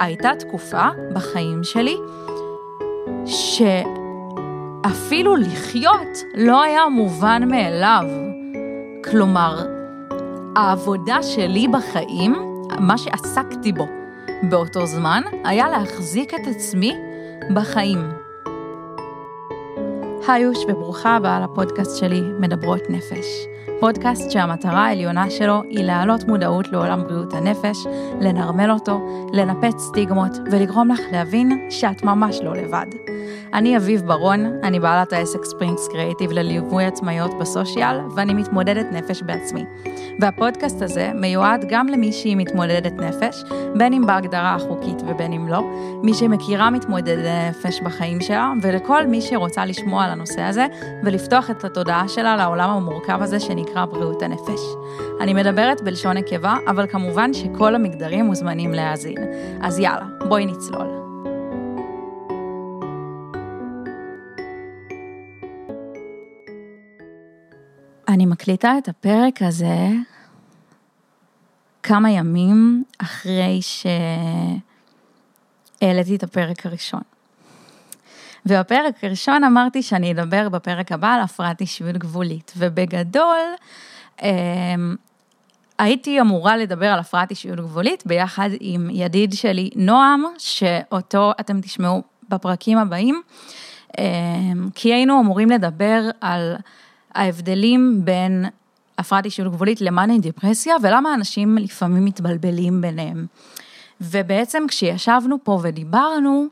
הייתה תקופה בחיים שלי שאפילו לחיות לא היה מובן מאליו. כלומר, העבודה שלי בחיים, מה שעסקתי בו באותו זמן, היה להחזיק את עצמי בחיים. היוש וברוכה הבאה לפודקאסט שלי, מדברות נפש. פודקאסט שהמטרה העליונה שלו היא להעלות מודעות לעולם בריאות הנפש, לנרמל אותו, לנפץ סטיגמות ולגרום לך להבין שאת ממש לא לבד. אני אביב ברון, אני בעלת העסק ספרינגס קריאיטיב לליווי עצמאיות בסושיאל, ואני מתמודדת נפש בעצמי. והפודקאסט הזה מיועד גם למי שהיא מתמודדת נפש, בין אם בהגדרה החוקית ובין אם לא, מי שמכירה מתמודדת נפש בחיים שלה, ולכל מי שרוצה לשמוע על הנושא הזה, ולפתוח את התודעה שלה לעולם המורכב הזה שנקרא בריאות הנפש. אני מדברת בלשון נקבה, אבל כמובן שכל המגדרים מוזמנים להאזין. אז יאללה, בואי נצלול. אני מקליטה את הפרק הזה כמה ימים אחרי שהעליתי את הפרק הראשון. ובפרק הראשון אמרתי שאני אדבר בפרק הבא על הפרעת אישיות גבולית, ובגדול אמ, הייתי אמורה לדבר על הפרעת אישיות גבולית ביחד עם ידיד שלי נועם, שאותו אתם תשמעו בפרקים הבאים, אמ, כי היינו אמורים לדבר על ההבדלים בין הפרעת אישיות גבולית למאניה דיפרסיה, ולמה אנשים לפעמים מתבלבלים ביניהם. ובעצם כשישבנו פה ודיברנו,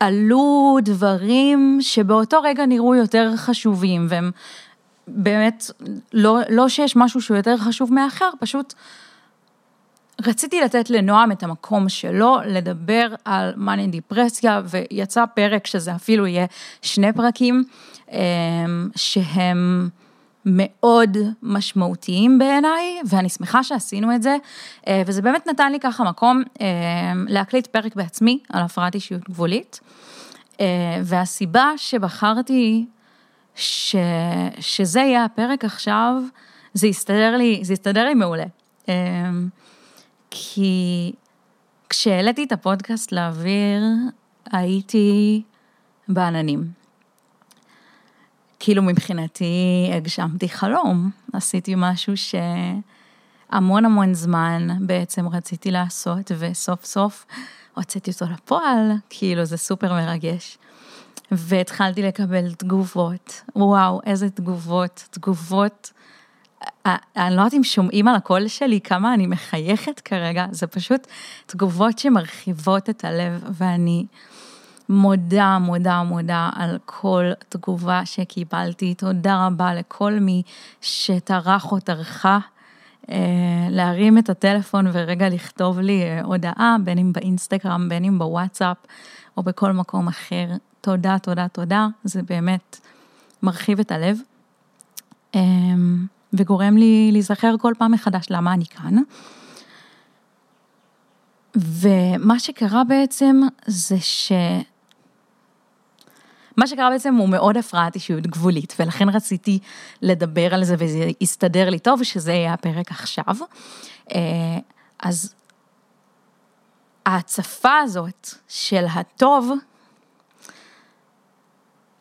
עלו דברים שבאותו רגע נראו יותר חשובים, והם באמת, לא, לא שיש משהו שהוא יותר חשוב מאחר, פשוט רציתי לתת לנועם את המקום שלו, לדבר על מאניה דיפרסיה, ויצא פרק שזה אפילו יהיה שני פרקים, אמ, שהם מאוד משמעותיים בעיניי, ואני שמחה שעשינו את זה, אה, וזה באמת נתן לי ככה מקום אמ, להקליט פרק בעצמי על הפרעת אישיות גבולית, אה, והסיבה שבחרתי ש, שזה יהיה הפרק עכשיו, זה יסתדר לי, זה יסתדר לי מעולה. כי כשהעליתי את הפודקאסט לאוויר, הייתי בעננים. כאילו מבחינתי הגשמתי חלום, עשיתי משהו שהמון המון זמן בעצם רציתי לעשות, וסוף סוף הוצאתי אותו לפועל, כאילו זה סופר מרגש. והתחלתי לקבל תגובות, וואו, איזה תגובות, תגובות אני לא יודעת אם שומעים על הקול שלי כמה אני מחייכת כרגע, זה פשוט תגובות שמרחיבות את הלב, ואני מודה, מודה, מודה על כל תגובה שקיבלתי. תודה רבה לכל מי שטרח או טרחה אה, להרים את הטלפון ורגע לכתוב לי אה, הודעה, בין אם באינסטגרם, בין אם בוואטסאפ, או בכל מקום אחר. תודה, תודה, תודה, זה באמת מרחיב את הלב. אמ, וגורם לי להיזכר כל פעם מחדש למה אני כאן. ומה שקרה בעצם זה ש... מה שקרה בעצם הוא מאוד הפרעת אישיות גבולית, ולכן רציתי לדבר על זה וזה יסתדר לי טוב, שזה יהיה הפרק עכשיו. אה, אז ההצפה הזאת של הטוב,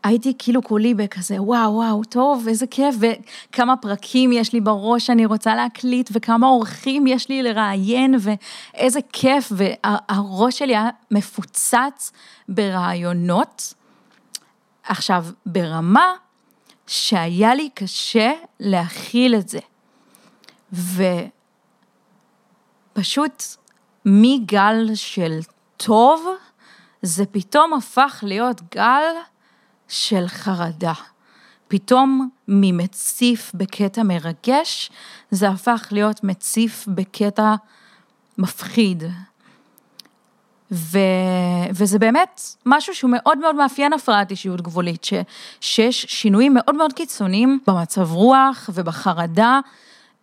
הייתי כאילו כולי בכזה, וואו, וואו, טוב, איזה כיף, וכמה פרקים יש לי בראש שאני רוצה להקליט, וכמה אורחים יש לי לראיין, ואיזה כיף, והראש שלי היה מפוצץ ברעיונות. עכשיו, ברמה שהיה לי קשה להכיל את זה. ופשוט מגל של טוב, זה פתאום הפך להיות גל של חרדה. פתאום ממציף בקטע מרגש, זה הפך להיות מציף בקטע מפחיד. ו... וזה באמת משהו שהוא מאוד מאוד מאפיין הפרעת אישיות גבולית, ש... שיש שינויים מאוד מאוד קיצוניים במצב רוח ובחרדה,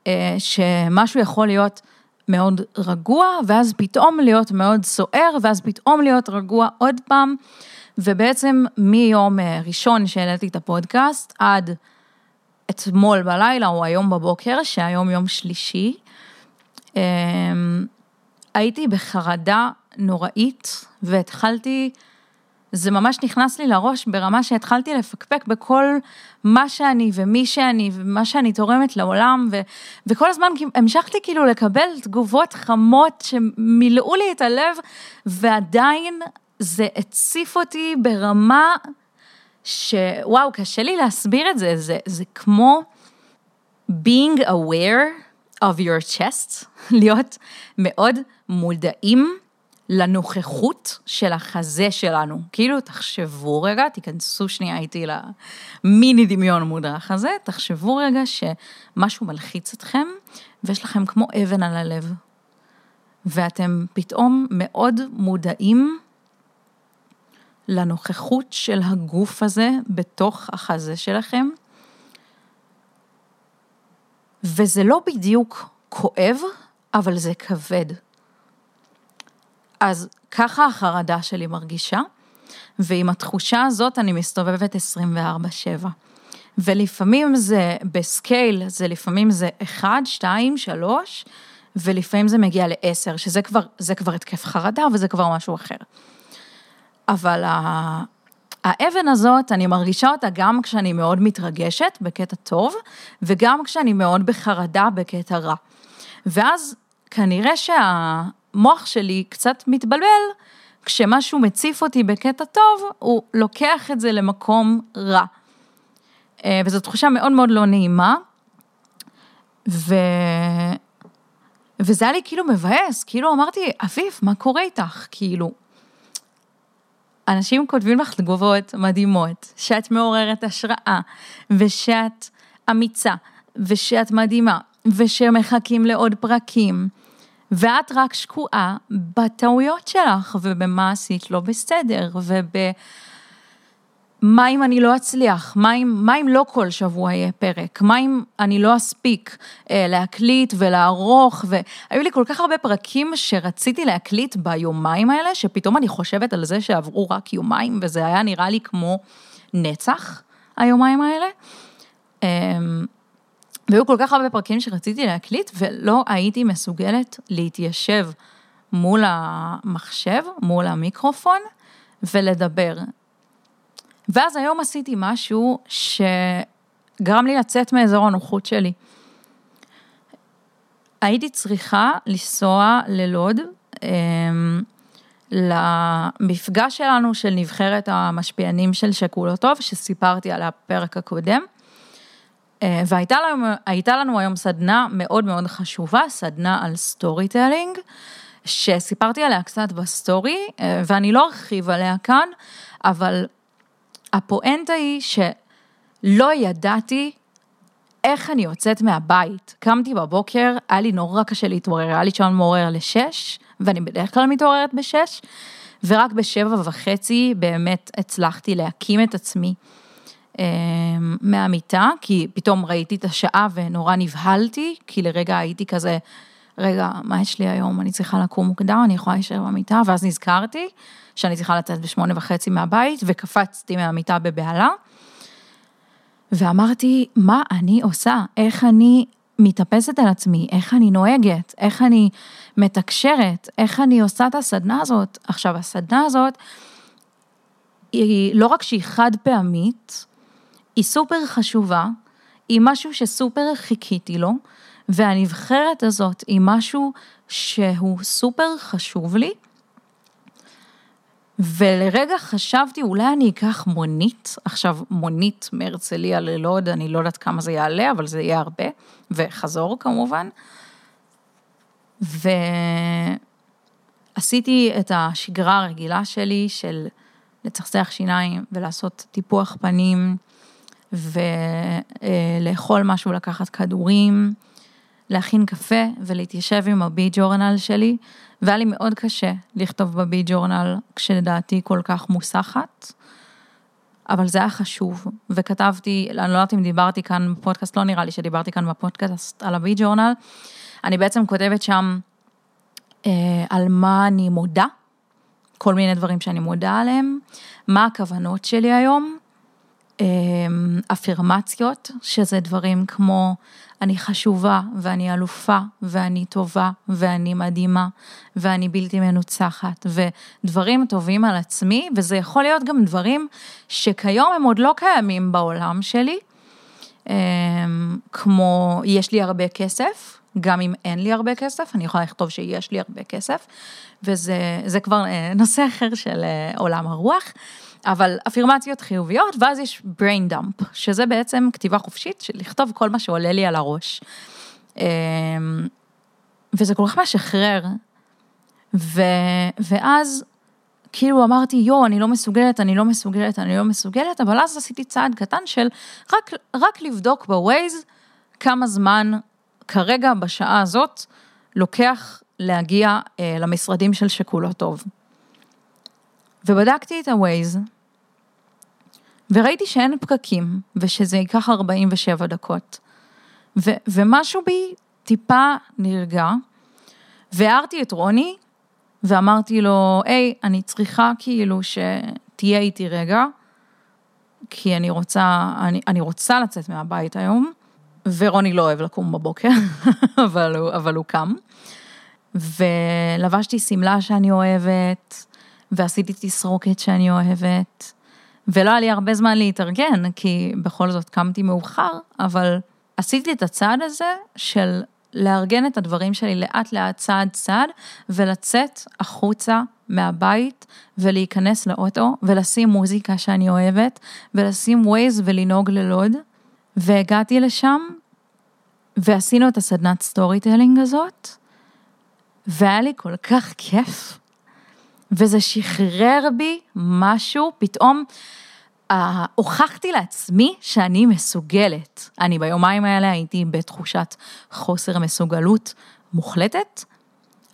אה, שמשהו יכול להיות מאוד רגוע, ואז פתאום להיות מאוד סוער, ואז פתאום להיות רגוע עוד פעם. ובעצם מיום אה, ראשון שהעליתי את הפודקאסט עד אתמול בלילה או היום בבוקר, שהיום יום שלישי, אמ, הייתי בחרדה נוראית, והתחלתי, זה ממש נכנס לי לראש ברמה שהתחלתי לפקפק בכל מה שאני ומי שאני ומה שאני תורמת לעולם, ו, וכל הזמן המשכתי כאילו לקבל תגובות חמות שמילאו לי את הלב, ועדיין זה הציף אותי ברמה שוואו, קשה לי להסביר את זה, זה, זה כמו being aware of your chest, להיות מאוד מודעים לנוכחות של החזה שלנו. כאילו, תחשבו רגע, תיכנסו שנייה איתי למיני דמיון מודרך הזה, תחשבו רגע שמשהו מלחיץ אתכם, ויש לכם כמו אבן על הלב. ואתם פתאום מאוד מודעים לנוכחות של הגוף הזה בתוך החזה שלכם, וזה לא בדיוק כואב, אבל זה כבד. אז ככה החרדה שלי מרגישה, ועם התחושה הזאת אני מסתובבת 24-7. ולפעמים זה בסקייל, זה לפעמים זה 1, 2, 3, ולפעמים זה מגיע ל-10, שזה כבר, כבר התקף חרדה וזה כבר משהו אחר. אבל האבן הזאת, אני מרגישה אותה גם כשאני מאוד מתרגשת, בקטע טוב, וגם כשאני מאוד בחרדה, בקטע רע. ואז כנראה שהמוח שלי קצת מתבלבל, כשמשהו מציף אותי בקטע טוב, הוא לוקח את זה למקום רע. אה, וזו תחושה מאוד מאוד לא נעימה, ו... וזה היה לי כאילו מבאס, כאילו אמרתי, אביב, מה קורה איתך? כאילו, אנשים כותבים לך תגובות מדהימות, שאת מעוררת השראה, ושאת אמיצה, ושאת מדהימה, ושמחכים לעוד פרקים, ואת רק שקועה בטעויות שלך, ובמה עשית לא בסדר, וב... מה אם אני לא אצליח? מה אם, מה אם לא כל שבוע יהיה פרק? מה אם אני לא אספיק אה, להקליט ולערוך? והיו לי כל כך הרבה פרקים שרציתי להקליט ביומיים האלה, שפתאום אני חושבת על זה שעברו רק יומיים, וזה היה נראה לי כמו נצח, היומיים האלה. אה, והיו כל כך הרבה פרקים שרציתי להקליט, ולא הייתי מסוגלת להתיישב מול המחשב, מול המיקרופון, ולדבר. ואז היום עשיתי משהו שגרם לי לצאת מאזור הנוחות שלי. הייתי צריכה לנסוע ללוד, אמ, למפגש שלנו של נבחרת המשפיענים של שכולו טוב, שסיפרתי על הפרק הקודם. אה, והייתה לנו, לנו היום סדנה מאוד מאוד חשובה, סדנה על storytelling, שסיפרתי עליה קצת בסטורי, אה, ואני לא ארחיב עליה כאן, אבל הפואנטה היא שלא ידעתי איך אני יוצאת מהבית. קמתי בבוקר, היה לי נורא קשה להתעורר, היה לי שעון מעורר לשש, ואני בדרך כלל מתעוררת בשש, ורק בשבע וחצי באמת הצלחתי להקים את עצמי אה, מהמיטה, כי פתאום ראיתי את השעה ונורא נבהלתי, כי לרגע הייתי כזה, רגע, מה יש לי היום? אני צריכה לקום מוקדם, אני יכולה להישאר במיטה, ואז נזכרתי שאני צריכה לצאת בשמונה וחצי מהבית, וקפצתי מהמיטה בבהלה. ואמרתי, מה אני עושה? איך אני מתאפסת על עצמי? איך אני נוהגת? איך אני מתקשרת? איך אני עושה את הסדנה הזאת? עכשיו, הסדנה הזאת, היא לא רק שהיא חד פעמית, היא סופר חשובה, היא משהו שסופר חיכיתי לו, והנבחרת הזאת היא משהו שהוא סופר חשוב לי. ולרגע חשבתי, אולי אני אקח מונית, עכשיו מונית מהרצליה ללוד, אני לא יודעת כמה זה יעלה, אבל זה יהיה הרבה, וחזור כמובן. ועשיתי את השגרה הרגילה שלי של לצחצח שיניים ולעשות טיפוח פנים, ולאכול משהו, לקחת כדורים, להכין קפה ולהתיישב עם הבי ג'ורנל שלי, והיה לי מאוד קשה לכתוב בבי ג'ורנל כשדעתי כל כך מוסחת, אבל זה היה חשוב, וכתבתי, אני לא יודעת אם דיברתי כאן בפודקאסט, לא נראה לי שדיברתי כאן בפודקאסט על הבי ג'ורנל, אני בעצם כותבת שם אה, על מה אני מודה, כל מיני דברים שאני מודה עליהם, מה הכוונות שלי היום, אפירמציות, שזה דברים כמו אני חשובה ואני אלופה ואני טובה ואני מדהימה ואני בלתי מנוצחת ודברים טובים על עצמי וזה יכול להיות גם דברים שכיום הם עוד לא קיימים בעולם שלי, אמ, כמו יש לי הרבה כסף, גם אם אין לי הרבה כסף, אני יכולה לכתוב שיש לי הרבה כסף, וזה כבר אה, נושא אחר של אה, עולם הרוח. אבל אפירמציות חיוביות, ואז יש brain dump, שזה בעצם כתיבה חופשית של לכתוב כל מה שעולה לי על הראש. אמ, וזה כל כך משחרר. ו, ואז כאילו אמרתי, יואו, אני לא מסוגלת, אני לא מסוגלת, אני לא מסוגלת, אבל אז עשיתי צעד קטן של רק, רק לבדוק בווייז כמה זמן כרגע, בשעה הזאת, לוקח להגיע אה, למשרדים של שכולו טוב. ובדקתי את ה-Waze, וראיתי שאין פקקים, ושזה ייקח 47 דקות. ו- ומשהו בי טיפה נרגע, והערתי את רוני, ואמרתי לו, היי, אני צריכה כאילו שתהיה איתי רגע, כי אני רוצה, אני, אני רוצה לצאת מהבית היום, ורוני לא אוהב לקום בבוקר, אבל, הוא, אבל הוא קם. ולבשתי שמלה שאני אוהבת, ועשיתי תסרוקת שאני אוהבת, ולא היה לי הרבה זמן להתארגן, כי בכל זאת קמתי מאוחר, אבל עשיתי את הצעד הזה של לארגן את הדברים שלי לאט לאט, צעד צעד, ולצאת החוצה מהבית ולהיכנס לאוטו ולשים מוזיקה שאני אוהבת, ולשים Waze ולנהוג ללוד. והגעתי לשם, ועשינו את הסדנת storytelling הזאת, והיה לי כל כך כיף. וזה שחרר בי משהו, פתאום אה, הוכחתי לעצמי שאני מסוגלת. אני ביומיים האלה הייתי בתחושת חוסר מסוגלות מוחלטת.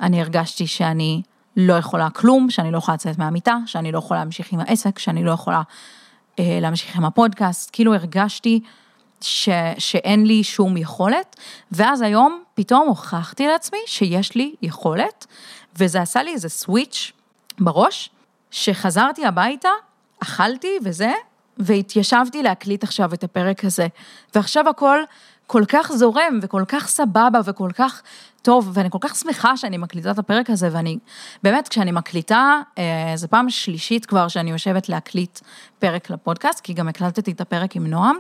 אני הרגשתי שאני לא יכולה כלום, שאני לא יכולה לצאת מהמיטה, שאני לא יכולה להמשיך עם העסק, שאני לא יכולה uh, להמשיך עם הפודקאסט. כאילו הרגשתי ש, שאין לי שום יכולת, ואז היום פתאום הוכחתי לעצמי שיש לי יכולת, וזה עשה לי איזה סוויץ' בראש, שחזרתי הביתה, אכלתי וזה, והתיישבתי להקליט עכשיו את הפרק הזה. ועכשיו הכל כל כך זורם וכל כך סבבה וכל כך טוב, ואני כל כך שמחה שאני מקליטה את הפרק הזה, ואני, באמת, כשאני מקליטה, אה, זו פעם שלישית כבר שאני יושבת להקליט פרק לפודקאסט, כי גם הקלטתי את הפרק עם נועם,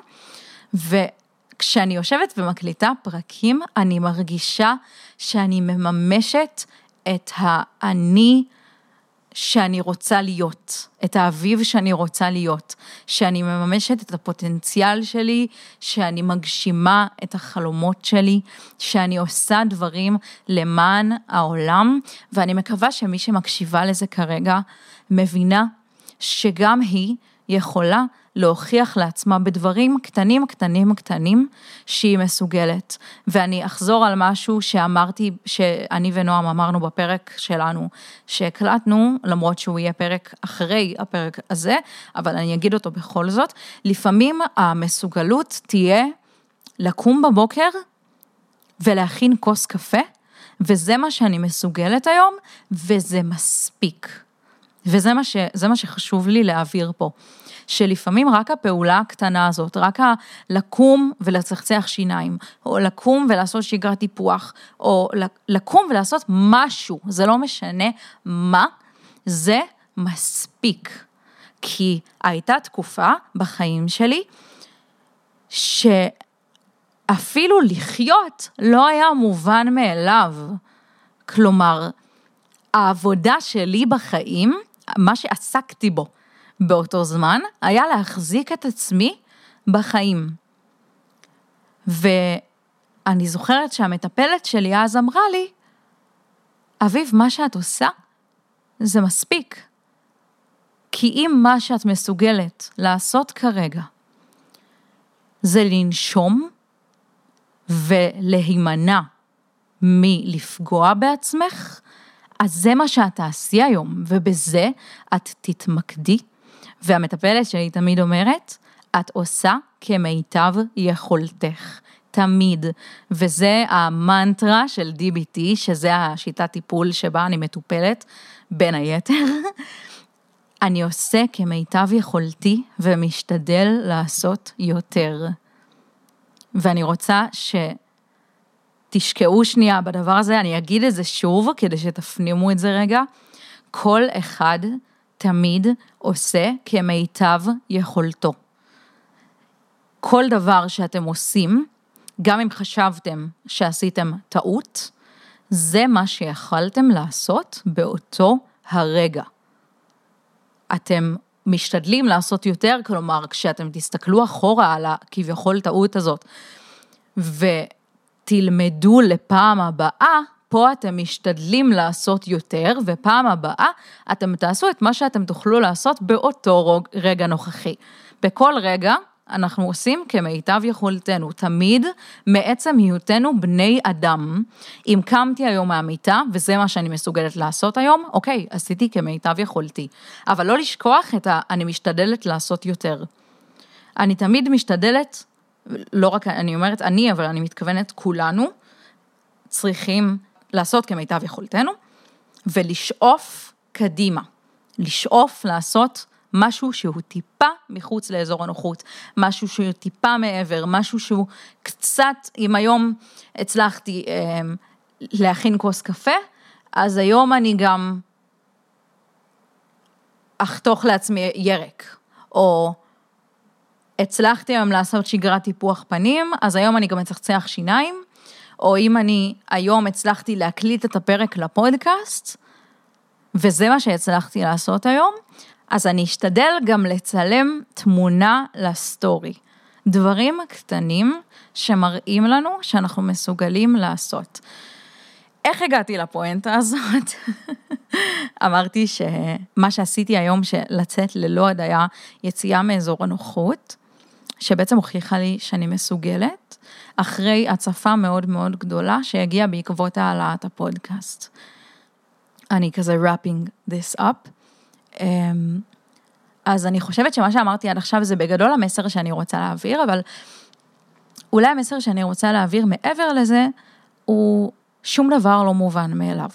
וכשאני יושבת ומקליטה פרקים, אני מרגישה שאני מממשת את האני שאני רוצה להיות, את האביב שאני רוצה להיות, שאני מממשת את הפוטנציאל שלי, שאני מגשימה את החלומות שלי, שאני עושה דברים למען העולם, ואני מקווה שמי שמקשיבה לזה כרגע מבינה שגם היא יכולה להוכיח לעצמה בדברים קטנים, קטנים, קטנים, שהיא מסוגלת. ואני אחזור על משהו שאמרתי, שאני ונועם אמרנו בפרק שלנו, שהקלטנו, למרות שהוא יהיה פרק אחרי הפרק הזה, אבל אני אגיד אותו בכל זאת, לפעמים המסוגלות תהיה לקום בבוקר ולהכין כוס קפה, וזה מה שאני מסוגלת היום, וזה מספיק. וזה מה, ש, מה שחשוב לי להעביר פה. שלפעמים רק הפעולה הקטנה הזאת, רק לקום ולצחצח שיניים, או לקום ולעשות שגרת טיפוח, או לקום ולעשות משהו, זה לא משנה מה, זה מספיק. כי הייתה תקופה בחיים שלי, שאפילו לחיות לא היה מובן מאליו. כלומר, העבודה שלי בחיים, מה שעסקתי בו באותו זמן, היה להחזיק את עצמי בחיים. ואני זוכרת שהמטפלת שלי אז אמרה לי, אביב, מה שאת עושה זה מספיק. כי אם מה שאת מסוגלת לעשות כרגע זה לנשום ולהימנע מלפגוע בעצמך, אז זה מה שאת תעשי היום, ובזה את תתמקדי והמטפלת שלי תמיד אומרת, את עושה כמיטב יכולתך. תמיד, וזה המנטרה של DBT, שזה השיטת טיפול שבה אני מטופלת, בין היתר. אני עושה כמיטב יכולתי ומשתדל לעשות יותר. ואני רוצה שתשקעו שנייה בדבר הזה, אני אגיד את זה שוב כדי שתפנימו את זה רגע. כל אחד תמיד עושה כמיטב יכולתו. כל דבר שאתם עושים, גם אם חשבתם שעשיתם טעות, זה מה שיכלתם לעשות באותו הרגע. אתם משתדלים לעשות יותר, כלומר, כשאתם תסתכלו אחורה על הכביכול טעות הזאת, ותלמדו לפעם הבאה, פה אתם משתדלים לעשות יותר, ופעם הבאה אתם תעשו את מה שאתם תוכלו לעשות באותו רגע נוכחי. בכל רגע אנחנו עושים כמיטב יכולתנו, תמיד מעצם היותנו בני אדם. אם קמתי היום מהמיטה, וזה מה שאני מסוגלת לעשות היום, אוקיי, עשיתי כמיטב יכולתי. אבל לא לשכוח את ה... אני משתדלת לעשות יותר. אני תמיד משתדלת, לא רק אני אומרת אני, אבל אני מתכוונת כולנו, צריכים לעשות כמיטב יכולתנו, ולשאוף קדימה. לשאוף לעשות משהו שהוא טיפה מחוץ לאזור הנוחות, משהו שהוא טיפה מעבר, משהו שהוא קצת, אם היום הצלחתי אה, להכין כוס קפה, אז היום אני גם אחתוך לעצמי ירק, או הצלחתי היום לעשות שגרת טיפוח פנים, אז היום אני גם אצחצח שיניים, או אם אני היום הצלחתי להקליט את הפרק לפודקאסט, וזה מה שהצלחתי לעשות היום, אז אני אשתדל גם לצלם תמונה לסטורי. דברים קטנים שמראים לנו שאנחנו מסוגלים לעשות. איך הגעתי לפואנטה הזאת? אמרתי שמה שעשיתי היום, שלצאת ללא היה יציאה מאזור הנוחות, שבעצם הוכיחה לי שאני מסוגלת, אחרי הצפה מאוד מאוד גדולה שהגיעה בעקבות העלאת הפודקאסט. אני כזה wrapping this up. אמ, אז אני חושבת שמה שאמרתי עד עכשיו זה בגדול המסר שאני רוצה להעביר, אבל אולי המסר שאני רוצה להעביר מעבר לזה, הוא שום דבר לא מובן מאליו.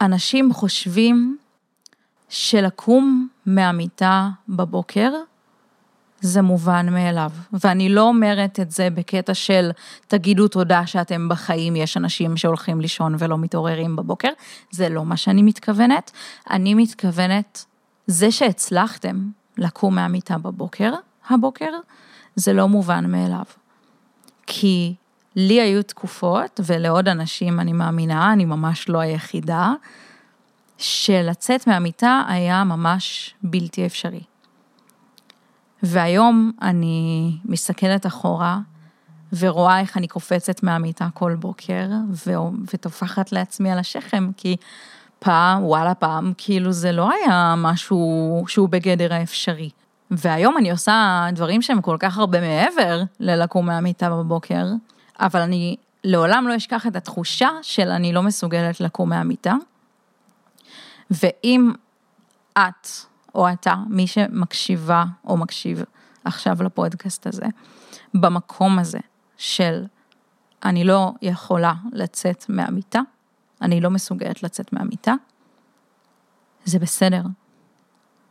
אנשים חושבים שלקום מהמיטה בבוקר זה מובן מאליו. ואני לא אומרת את זה בקטע של תגידו תודה שאתם בחיים, יש אנשים שהולכים לישון ולא מתעוררים בבוקר, זה לא מה שאני מתכוונת. אני מתכוונת זה שהצלחתם לקום מהמיטה בבוקר, הבוקר, זה לא מובן מאליו. כי לי היו תקופות, ולעוד אנשים אני מאמינה, אני ממש לא היחידה, שלצאת מהמיטה היה ממש בלתי אפשרי. והיום אני מסתכלת אחורה ורואה איך אני קופצת מהמיטה כל בוקר וטופחת לעצמי על השכם, כי פעם, וואלה פעם, כאילו זה לא היה משהו שהוא בגדר האפשרי. והיום אני עושה דברים שהם כל כך הרבה מעבר ללקום מהמיטה בבוקר, אבל אני לעולם לא אשכח את התחושה של אני לא מסוגלת לקום מהמיטה. ואם את או אתה, מי שמקשיבה או מקשיב עכשיו לפודקאסט הזה, במקום הזה של אני לא יכולה לצאת מהמיטה, אני לא מסוגלת לצאת מהמיטה, זה בסדר.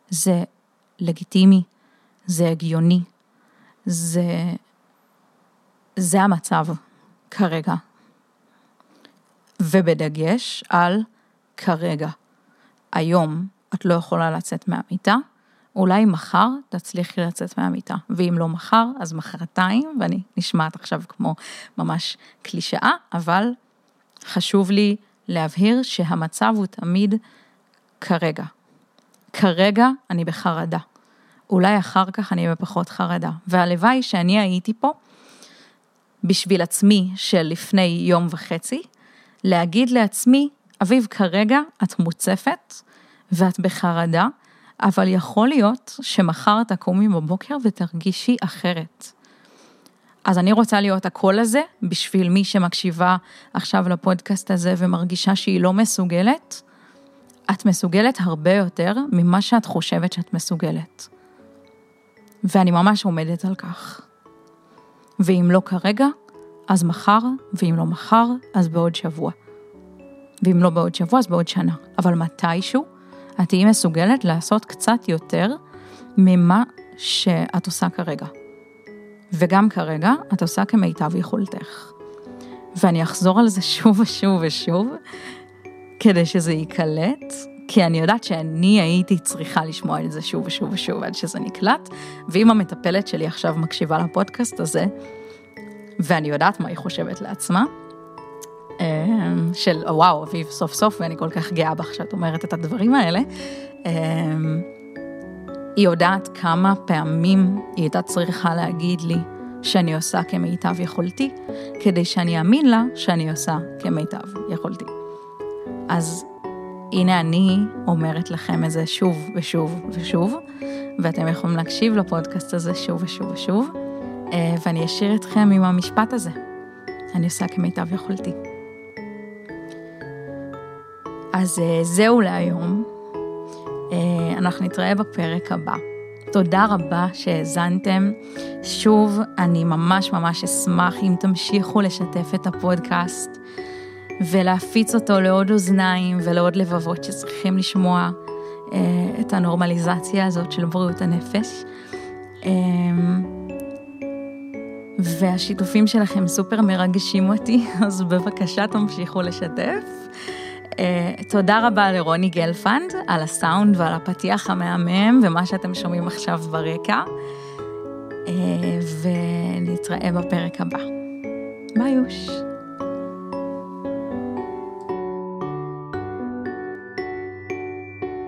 זה לגיטימי, זה הגיוני, זה, זה המצב כרגע. ובדגש על כרגע. היום את לא יכולה לצאת מהמיטה, אולי מחר תצליחי לצאת מהמיטה, ואם לא מחר, אז מחרתיים, ואני נשמעת עכשיו כמו ממש קלישאה, אבל חשוב לי להבהיר שהמצב הוא תמיד כרגע. כרגע אני בחרדה. אולי אחר כך אני בפחות חרדה. והלוואי שאני הייתי פה בשביל עצמי של לפני יום וחצי, להגיד לעצמי, אביב, כרגע את מוצפת ואת בחרדה, אבל יכול להיות שמחר תקומי בבוקר ותרגישי אחרת. אז אני רוצה להיות הקול הזה בשביל מי שמקשיבה עכשיו לפודקאסט הזה ומרגישה שהיא לא מסוגלת. את מסוגלת הרבה יותר ממה שאת חושבת שאת מסוגלת. ואני ממש עומדת על כך. ואם לא כרגע, אז מחר, ואם לא מחר, אז בעוד שבוע. ואם לא בעוד שבוע, אז בעוד שנה. אבל מתישהו, את תהיי מסוגלת לעשות קצת יותר ממה שאת עושה כרגע. וגם כרגע את עושה כמיטב יכולתך. ואני אחזור על זה שוב ושוב ושוב, כדי שזה ייקלט, כי אני יודעת שאני הייתי צריכה לשמוע את זה שוב ושוב ושוב עד שזה נקלט, ואם המטפלת שלי עכשיו מקשיבה לפודקאסט הזה, ואני יודעת מה היא חושבת לעצמה, של וואו, אביב סוף סוף, ואני כל כך גאה בך שאת אומרת את הדברים האלה. אמ, היא יודעת כמה פעמים היא הייתה צריכה להגיד לי שאני עושה כמיטב יכולתי, כדי שאני אאמין לה שאני עושה כמיטב יכולתי. אז הנה אני אומרת לכם את זה שוב ושוב ושוב, ואתם יכולים להקשיב לפודקאסט הזה שוב ושוב ושוב, אה, ואני אשאיר אתכם עם המשפט הזה. אני עושה כמיטב יכולתי. אז אה, זהו להיום. אה, אנחנו נתראה בפרק הבא. תודה רבה שהאזנתם. שוב, אני ממש ממש אשמח אם תמשיכו לשתף את הפודקאסט ולהפיץ אותו לעוד אוזניים ולעוד לבבות שצריכים לשמוע אה, את הנורמליזציה הזאת של בריאות הנפש. והשיתופים שלכם סופר מרגשים אותי, אז בבקשה תמשיכו לשתף. Uh, תודה רבה לרוני גלפנד על הסאונד ועל הפתיח המהמם ומה שאתם שומעים עכשיו ברקע. Uh, ונתראה בפרק הבא. ביי יוש.